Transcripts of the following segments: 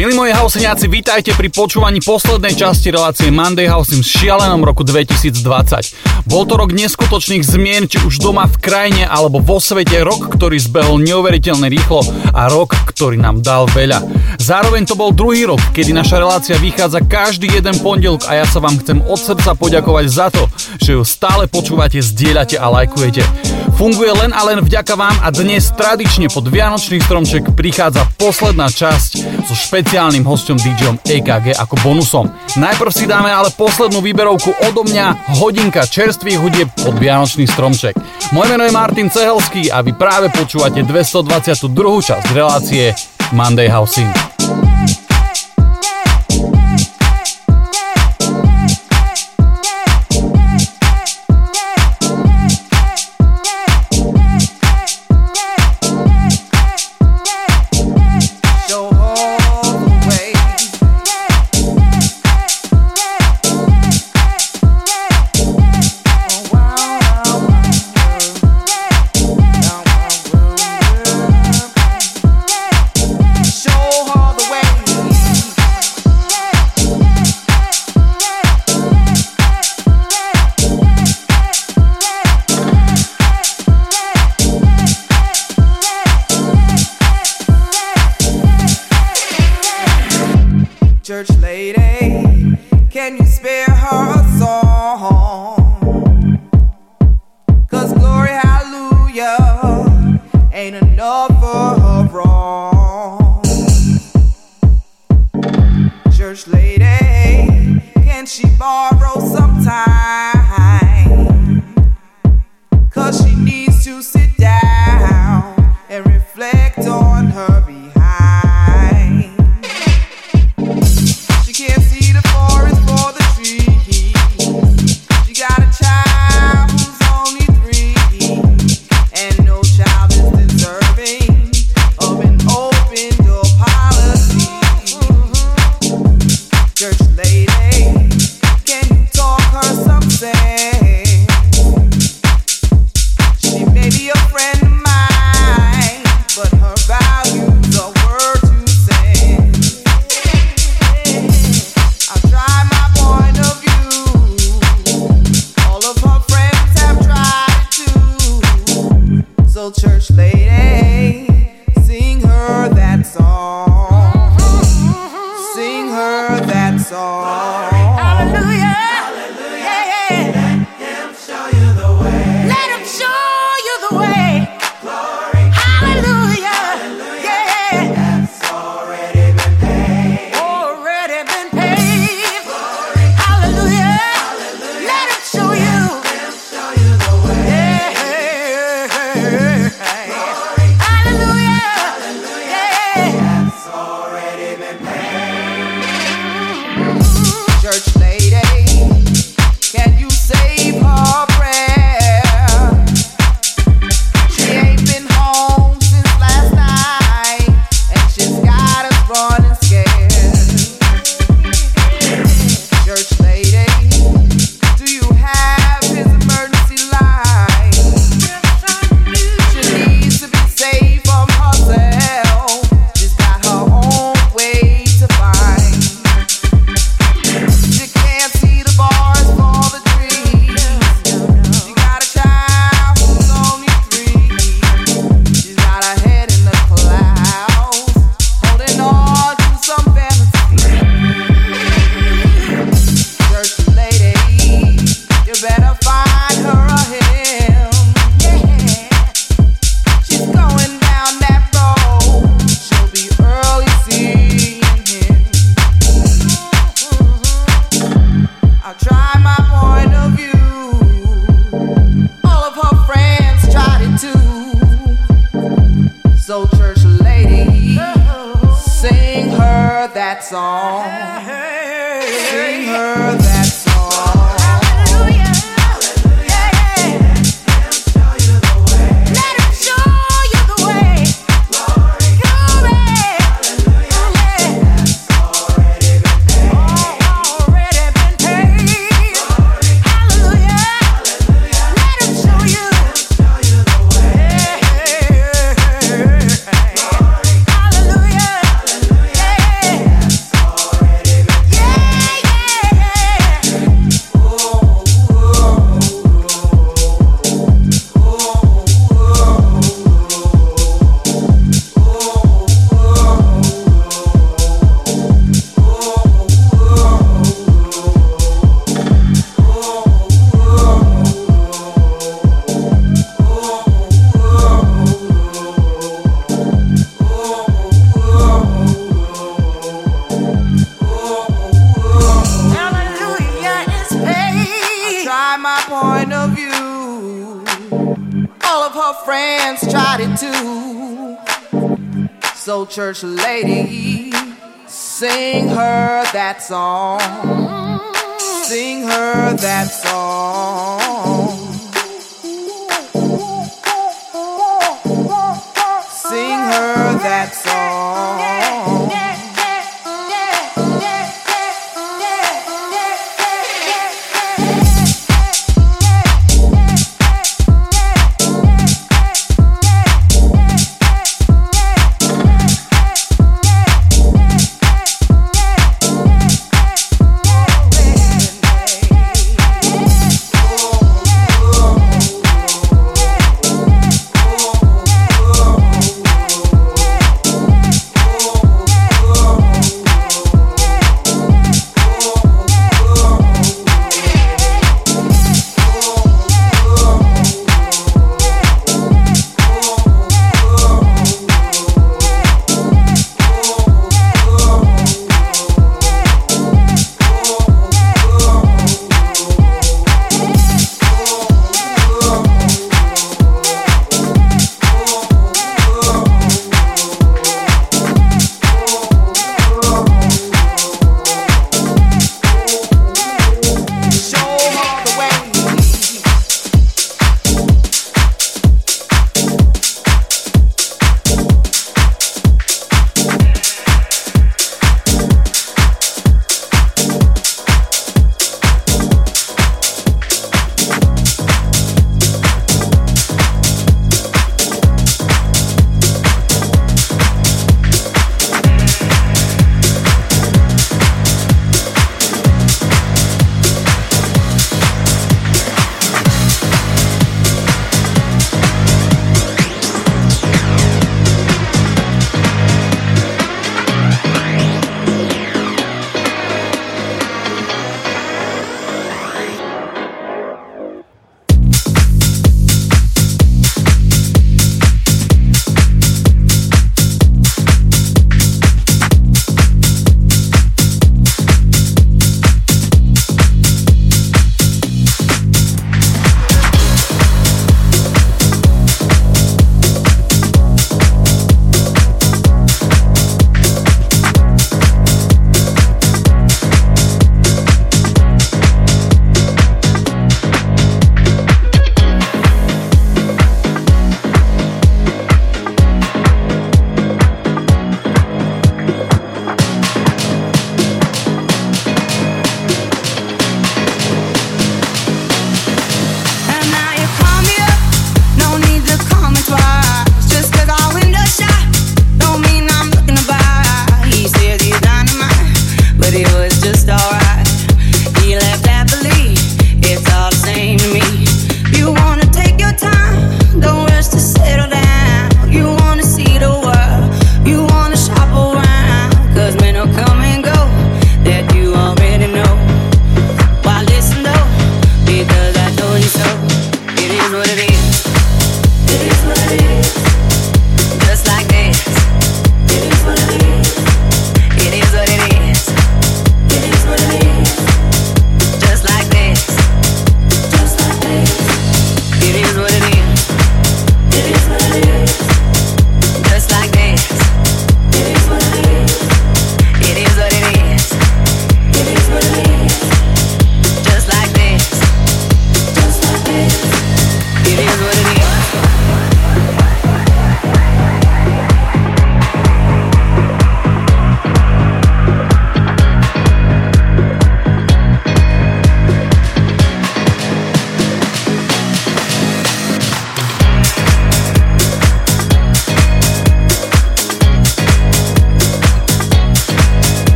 Milí moji hauseniaci, vítajte pri počúvaní poslednej časti relácie Monday House v šialenom roku 2020. Bol to rok neskutočných zmien, či už doma v krajine alebo vo svete, rok, ktorý zbehol neuveriteľne rýchlo a rok, ktorý nám dal veľa. Zároveň to bol druhý rok, kedy naša relácia vychádza každý jeden pondelok a ja sa vám chcem od srdca poďakovať za to, že ju stále počúvate, zdieľate a lajkujete. Funguje len a len vďaka vám a dnes tradične pod Vianočný stromček prichádza posledná časť so špeciálnym hostom DJom EKG ako bonusom. Najprv si dáme ale poslednú výberovku odo mňa hodinka čerstvých hudieb pod Vianočný stromček. Moje meno je Martin Cehelský a vy práve počúvate 222. časť relácie Monday Housing.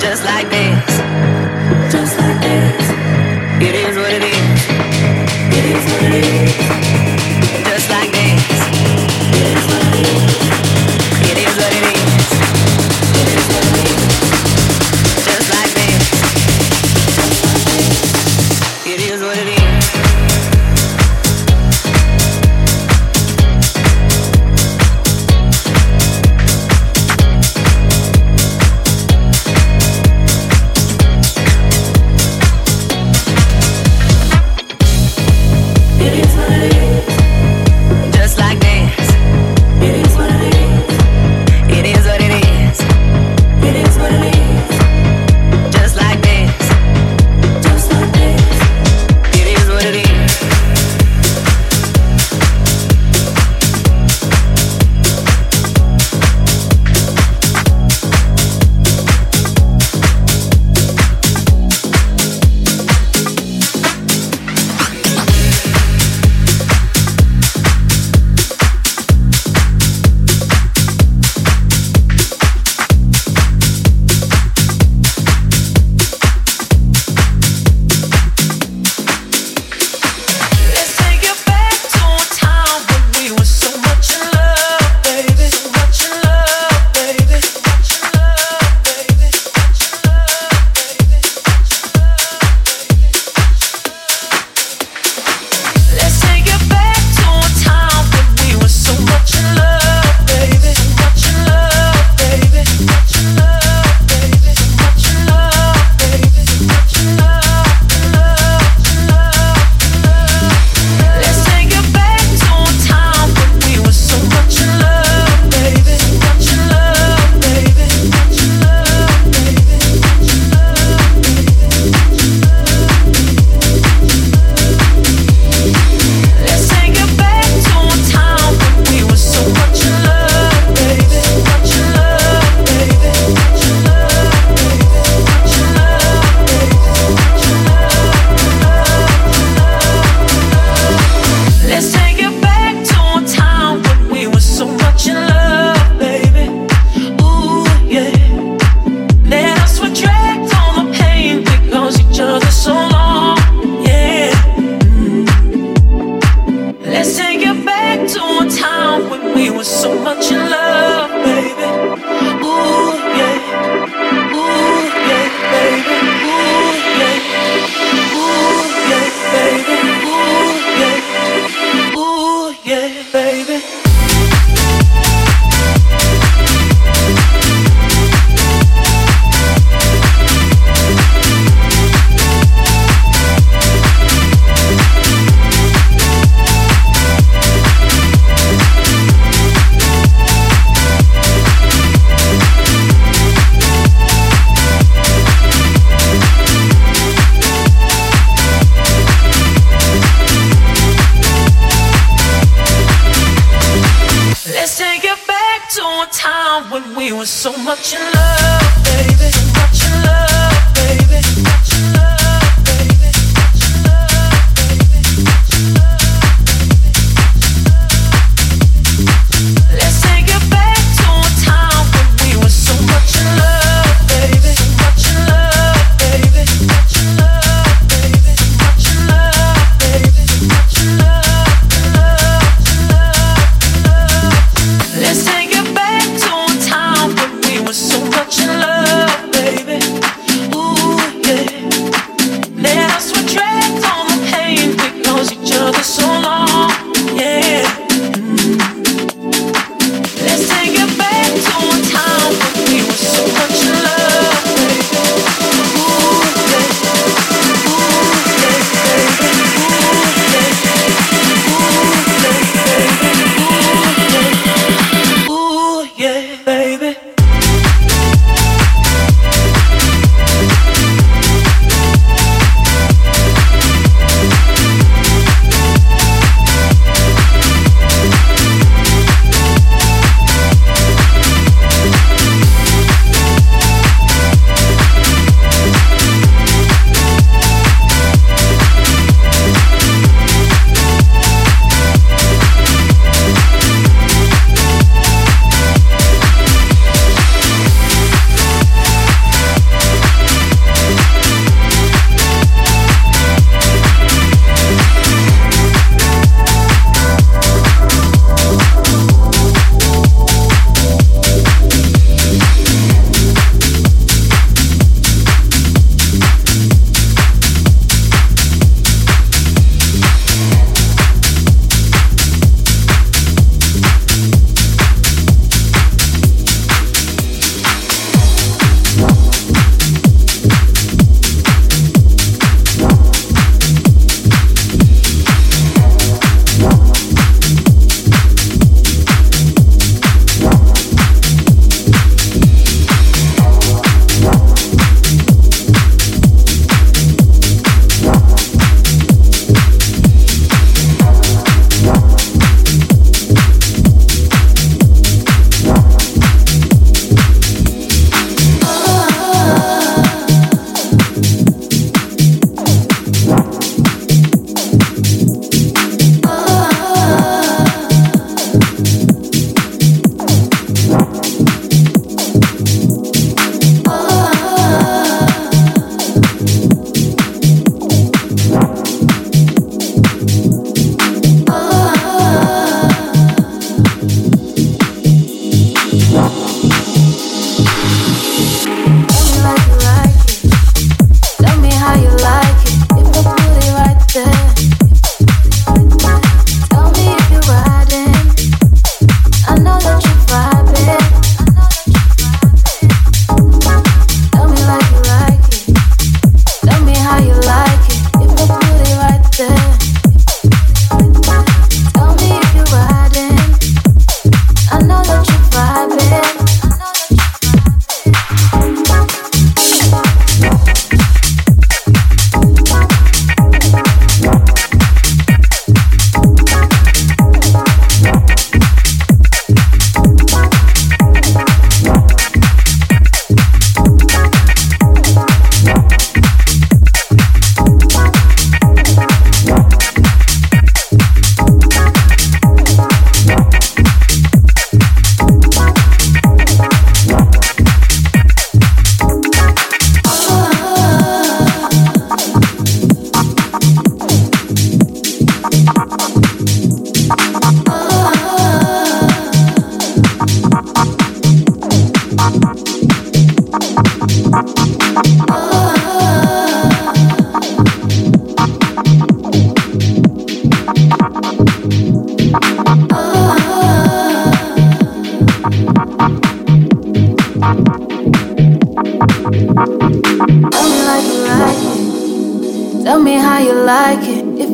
just like me.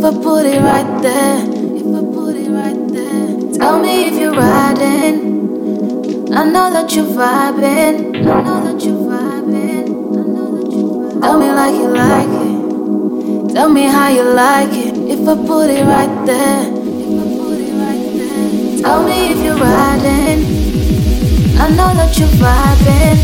If I put it right there. If I put it right there. Tell me if you're riding. I know that you're vibing. I know that you're vibing. I know that you're. Tell me like you like it. Tell me how you like it if I put it right there. If I put it right there. Tell me if you're riding. I know that you're vibing.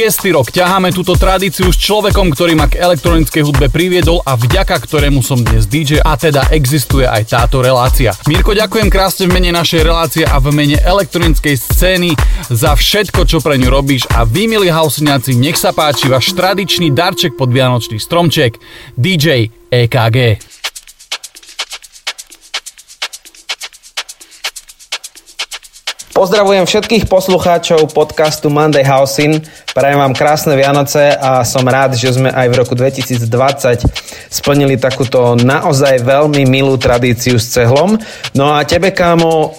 Šiestý rok ťaháme túto tradíciu s človekom, ktorý ma k elektronickej hudbe priviedol a vďaka ktorému som dnes DJ a teda existuje aj táto relácia. Mirko, ďakujem krásne v mene našej relácie a v mene elektronickej scény za všetko, čo pre ňu robíš a vy, milí hauseniaci, nech sa páči váš tradičný darček pod Vianočný stromček DJ EKG. Pozdravujem všetkých poslucháčov podcastu Monday Housing. Prajem vám krásne Vianoce a som rád, že sme aj v roku 2020 splnili takúto naozaj veľmi milú tradíciu s cehlom. No a tebe, kámo,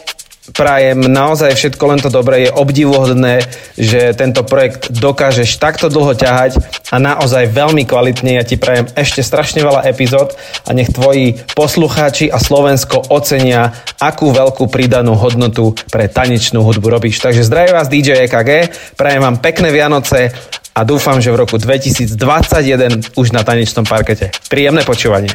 prajem naozaj všetko len to dobré. Je obdivuhodné, že tento projekt dokážeš takto dlho ťahať a naozaj veľmi kvalitne. Ja ti prajem ešte strašne veľa epizód a nech tvoji poslucháči a Slovensko ocenia, akú veľkú pridanú hodnotu pre tanečnú hudbu robíš. Takže zdravím vás DJ EKG, prajem vám pekné Vianoce a dúfam, že v roku 2021 už na tanečnom parkete. Príjemné počúvanie.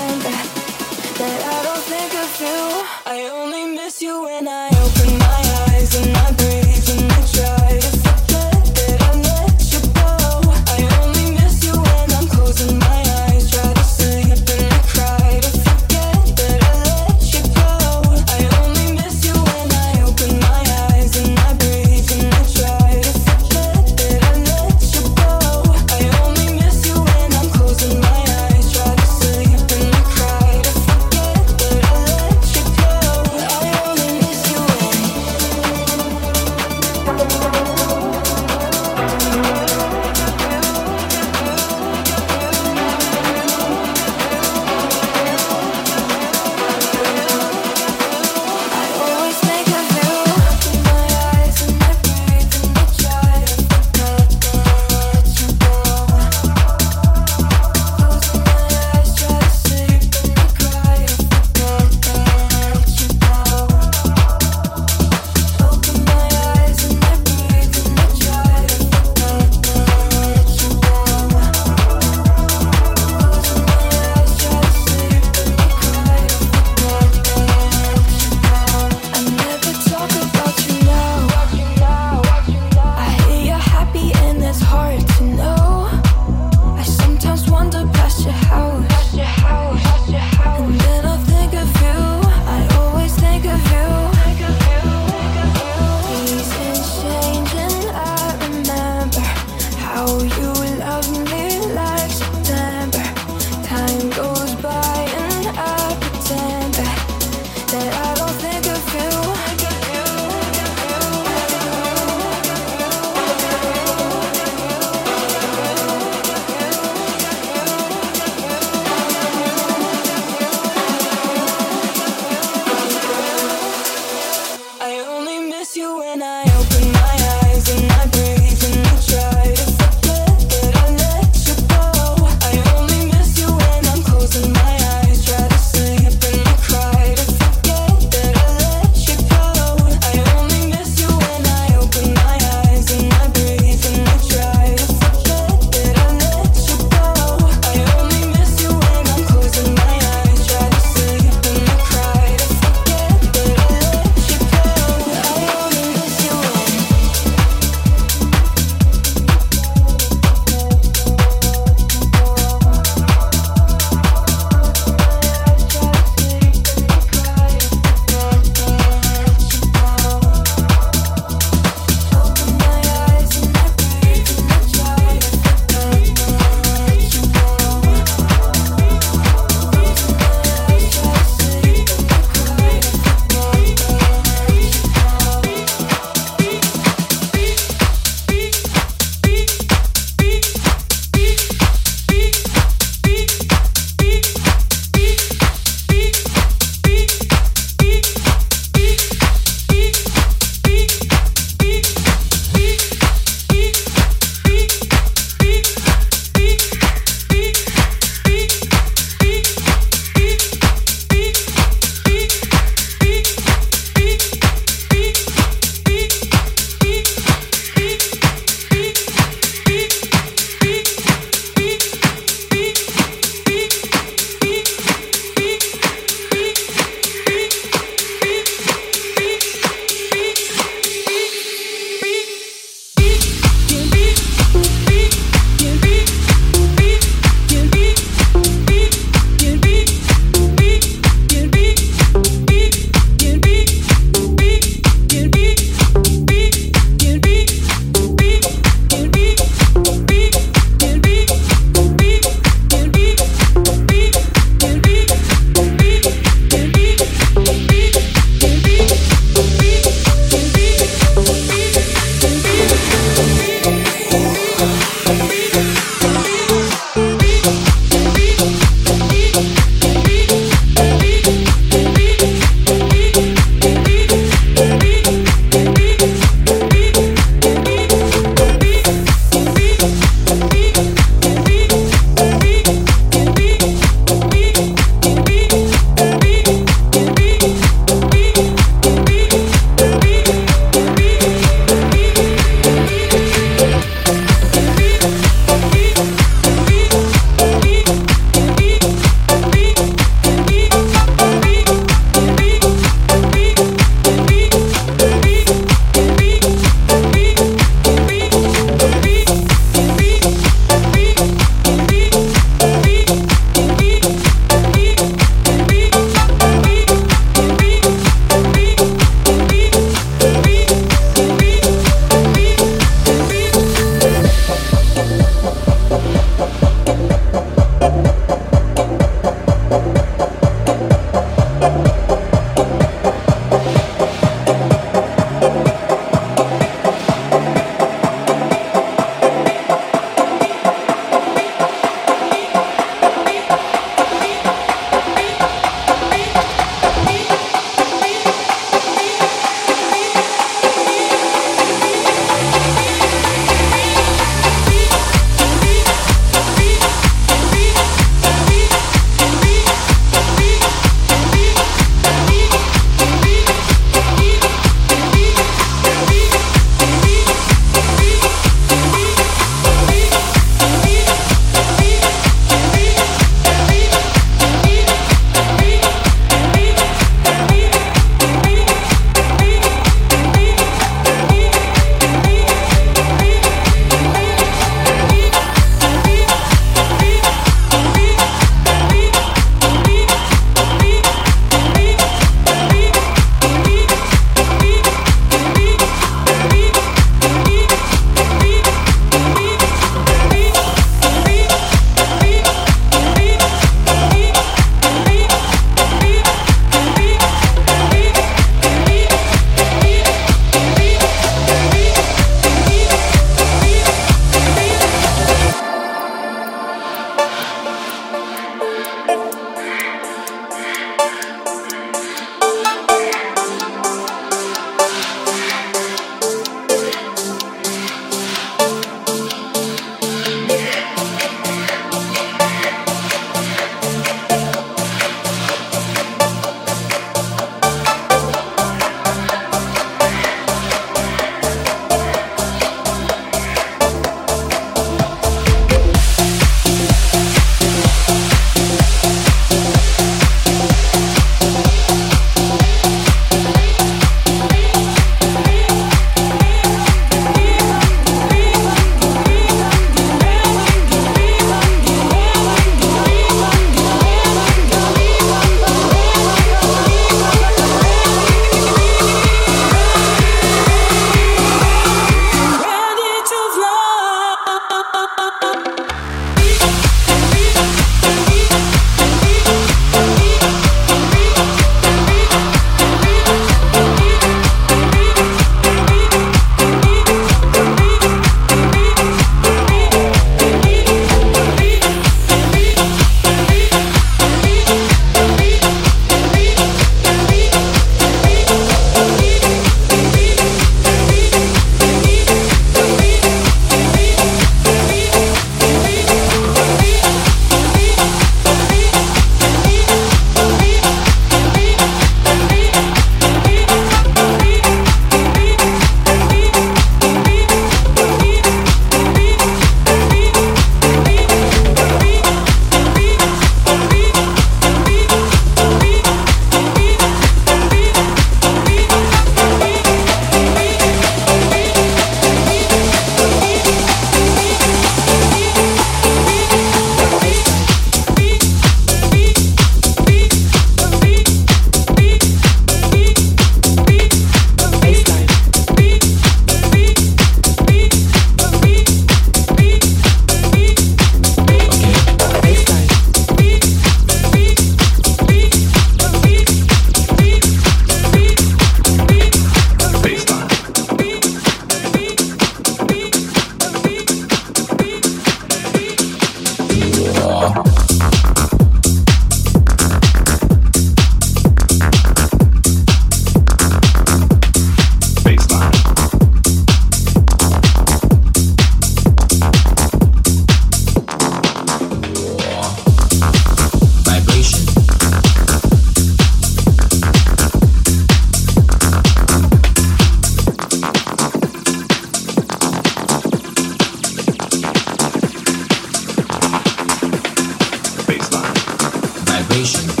vibration.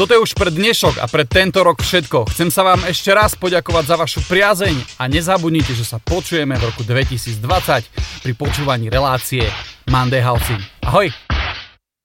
Toto je už pre dnešok a pre tento rok všetko. Chcem sa vám ešte raz poďakovať za vašu priazeň a nezabudnite, že sa počujeme v roku 2020 pri počúvaní relácie Monday Housing. Ahoj!